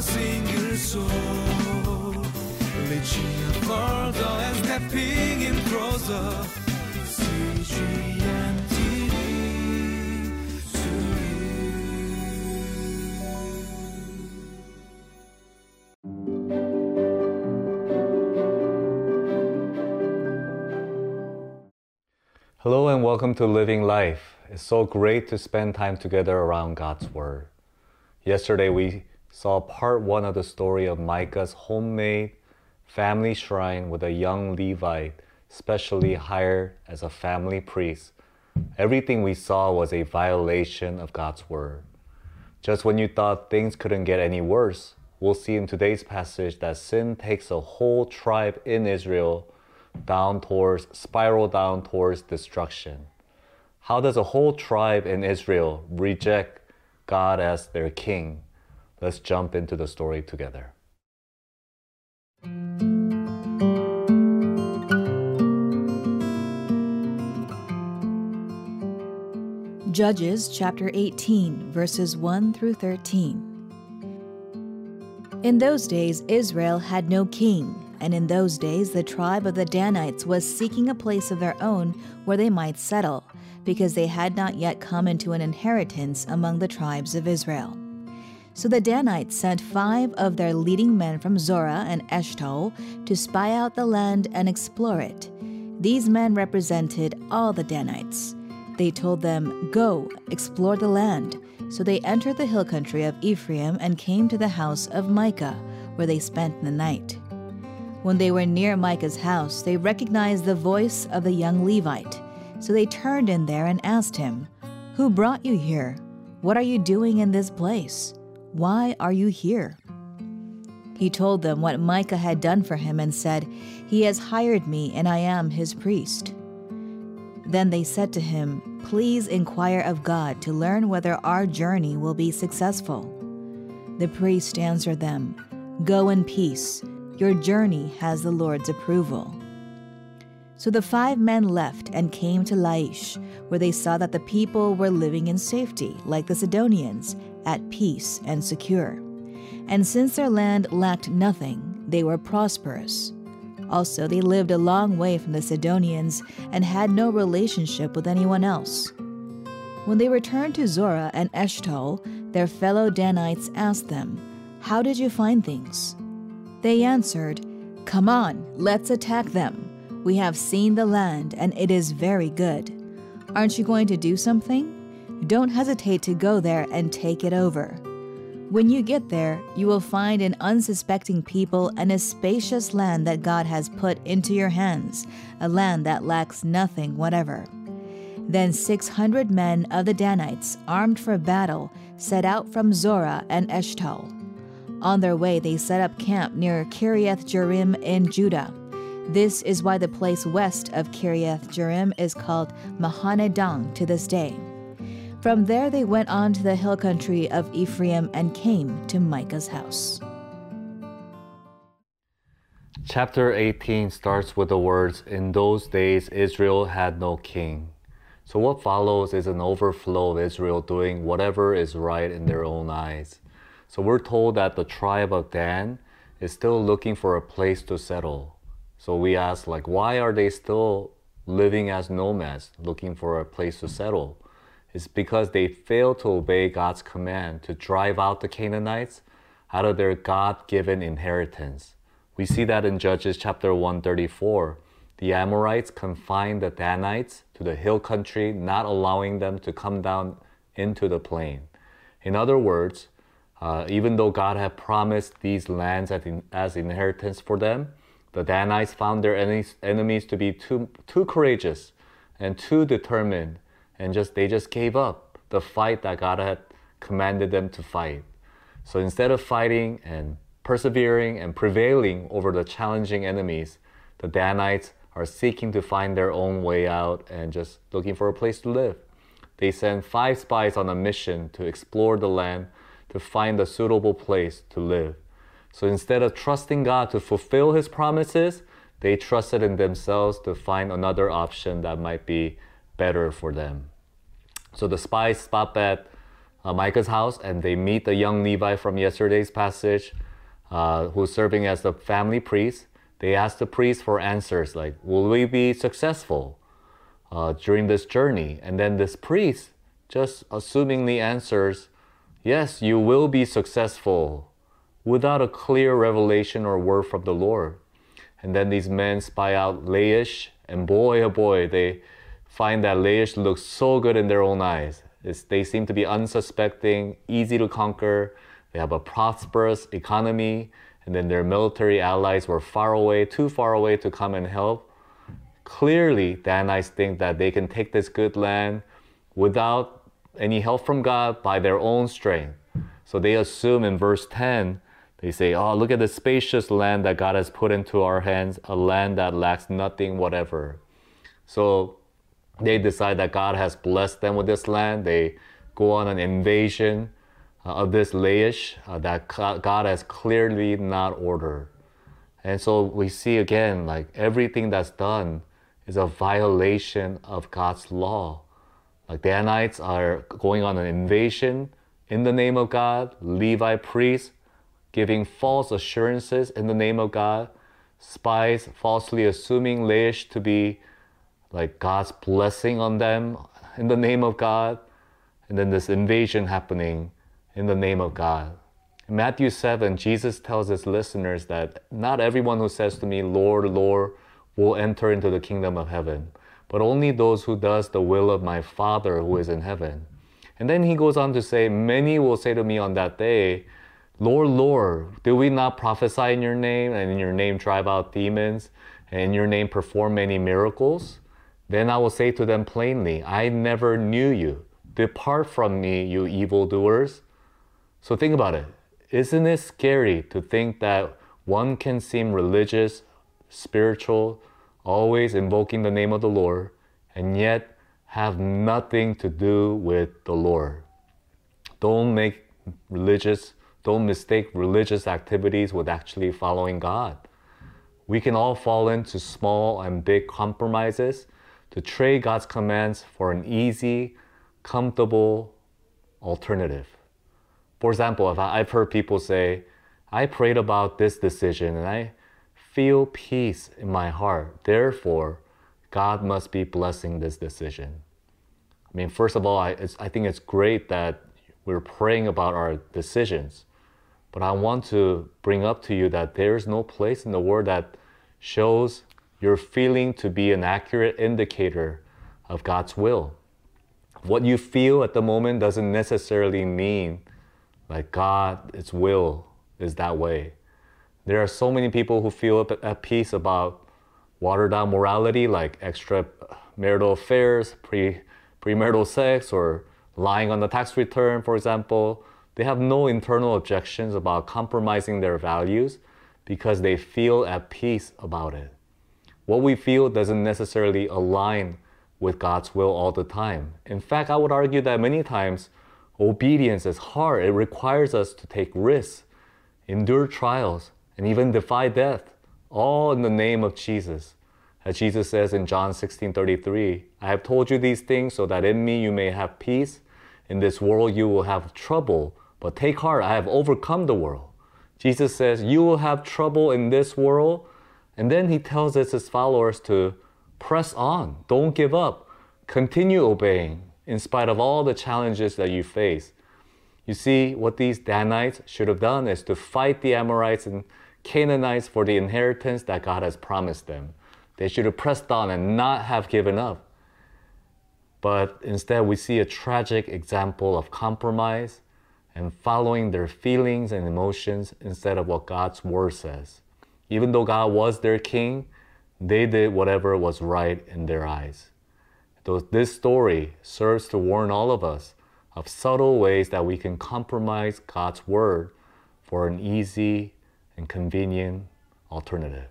single soul. And stepping in closer. Hello and welcome to Living Life. It's so great to spend time together around God's Word. Yesterday we saw part one of the story of Micah's homemade family shrine with a young Levite, specially hired as a family priest. Everything we saw was a violation of God's Word. Just when you thought things couldn't get any worse, we'll see in today's passage that sin takes a whole tribe in Israel down towards, spiral down towards destruction. How does a whole tribe in Israel reject God as their king? Let's jump into the story together. Judges chapter 18, verses 1 through 13. In those days, Israel had no king, and in those days, the tribe of the Danites was seeking a place of their own where they might settle, because they had not yet come into an inheritance among the tribes of Israel. So the Danites sent five of their leading men from Zorah and Eshtaol to spy out the land and explore it. These men represented all the Danites. They told them, Go, explore the land. So they entered the hill country of Ephraim and came to the house of Micah, where they spent the night. When they were near Micah's house, they recognized the voice of the young Levite. So they turned in there and asked him, Who brought you here? What are you doing in this place? Why are you here? He told them what Micah had done for him and said, He has hired me, and I am his priest. Then they said to him, Please inquire of God to learn whether our journey will be successful. The priest answered them, Go in peace. Your journey has the Lord's approval. So the five men left and came to Laish, where they saw that the people were living in safety, like the Sidonians, at peace and secure. And since their land lacked nothing, they were prosperous. Also, they lived a long way from the Sidonians and had no relationship with anyone else. When they returned to Zorah and Eshtaol, their fellow Danites asked them, How did you find things? They answered, Come on, let's attack them. We have seen the land, and it is very good. Aren't you going to do something? Don't hesitate to go there and take it over. When you get there, you will find an unsuspecting people and a spacious land that God has put into your hands, a land that lacks nothing whatever. Then 600 men of the Danites, armed for battle, set out from Zorah and Eshtaol. On their way, they set up camp near Kiriath Jearim in Judah. This is why the place west of Kiriath Jearim is called Mahaneh-dan to this day. From there, they went on to the hill country of Ephraim and came to Micah's house. Chapter 18 starts with the words, In those days Israel had no king. So, what follows is an overflow of Israel doing whatever is right in their own eyes. So, we're told that the tribe of Dan is still looking for a place to settle. So, we ask, like, why are they still living as nomads, looking for a place to settle? It's because they failed to obey God's command to drive out the Canaanites out of their God given inheritance. We see that in Judges chapter 134. The Amorites confined the Danites to the hill country, not allowing them to come down into the plain. In other words, uh, even though God had promised these lands as inheritance for them, the Danites found their enemies to be too, too courageous and too determined and just they just gave up the fight that God had commanded them to fight. So instead of fighting and persevering and prevailing over the challenging enemies, the Danites are seeking to find their own way out and just looking for a place to live. They send five spies on a mission to explore the land to find a suitable place to live. So instead of trusting God to fulfill his promises, they trusted in themselves to find another option that might be better for them. So the spies stop at uh, Micah's house and they meet the young Levi from yesterday's passage, uh, who's serving as the family priest. They ask the priest for answers like, Will we be successful uh, during this journey? And then this priest just assumingly answers, Yes, you will be successful, without a clear revelation or word from the Lord. And then these men spy out Laish, and boy, oh boy, they find that Laish looks so good in their own eyes. It's, they seem to be unsuspecting, easy to conquer. They have a prosperous economy, and then their military allies were far away, too far away to come and help. Clearly, Danites think that they can take this good land without any help from God by their own strength. So they assume in verse 10, they say, Oh, look at the spacious land that God has put into our hands, a land that lacks nothing whatever. So they decide that God has blessed them with this land. They go on an invasion uh, of this Laish uh, that God has clearly not ordered. And so we see again, like everything that's done is a violation of God's law. Like Danites are going on an invasion in the name of God, Levi priests giving false assurances in the name of God, spies falsely assuming Laish to be like God's blessing on them in the name of God, and then this invasion happening in the name of God. In Matthew 7, Jesus tells his listeners that not everyone who says to me, Lord, Lord, will enter into the kingdom of heaven but only those who does the will of my Father who is in heaven. And then he goes on to say, Many will say to me on that day, Lord, Lord, did we not prophesy in your name, and in your name drive out demons, and in your name perform many miracles? Then I will say to them plainly, I never knew you. Depart from me, you evildoers. So think about it. Isn't it scary to think that one can seem religious, spiritual, always invoking the name of the Lord, and yet have nothing to do with the Lord. Don't make religious, don't mistake religious activities with actually following God. We can all fall into small and big compromises to trade God's commands for an easy, comfortable alternative. For example, if I've heard people say, I prayed about this decision and I feel peace in my heart. Therefore, God must be blessing this decision. I mean, first of all, I, I think it's great that we're praying about our decisions. But I want to bring up to you that there's no place in the Word that shows your feeling to be an accurate indicator of God's will. What you feel at the moment doesn't necessarily mean like God's will is that way. There are so many people who feel at peace about watered down morality like extramarital affairs, pre premarital sex, or lying on the tax return, for example. They have no internal objections about compromising their values because they feel at peace about it. What we feel doesn't necessarily align with God's will all the time. In fact, I would argue that many times obedience is hard. It requires us to take risks, endure trials, and even defy death, all in the name of Jesus. As Jesus says in John 16 33, I have told you these things so that in me you may have peace. In this world you will have trouble, but take heart, I have overcome the world. Jesus says, You will have trouble in this world. And then he tells us, his followers, to press on, don't give up, continue obeying in spite of all the challenges that you face. You see, what these Danites should have done is to fight the Amorites and Canaanites for the inheritance that God has promised them. They should have pressed on and not have given up. But instead, we see a tragic example of compromise and following their feelings and emotions instead of what God's word says. Even though God was their king, they did whatever was right in their eyes. This story serves to warn all of us of subtle ways that we can compromise God's word for an easy and convenient alternative.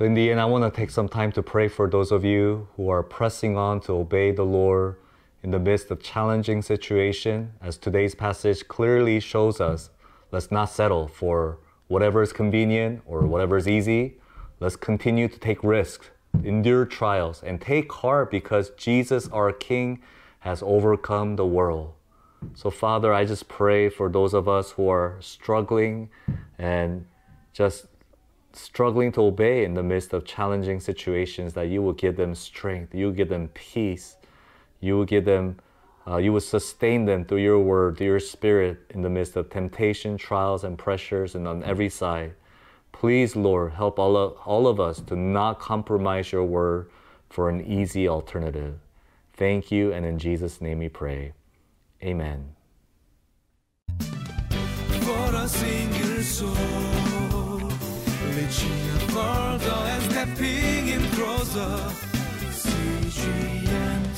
So, in the end, I want to take some time to pray for those of you who are pressing on to obey the Lord in the midst of challenging situation. As today's passage clearly shows us, let's not settle for whatever is convenient or whatever is easy. Let's continue to take risks, endure trials, and take heart because Jesus, our King, has overcome the world. So, Father, I just pray for those of us who are struggling and just struggling to obey in the midst of challenging situations, that you will give them strength, you will give them peace, you will give them, uh, you will sustain them through your word, through your spirit in the midst of temptation, trials, and pressures, and on every side. Please, Lord, help all of, all of us to not compromise your word for an easy alternative. Thank you, and in Jesus' name we pray. Amen. Reaching further and stepping in closer. CGM.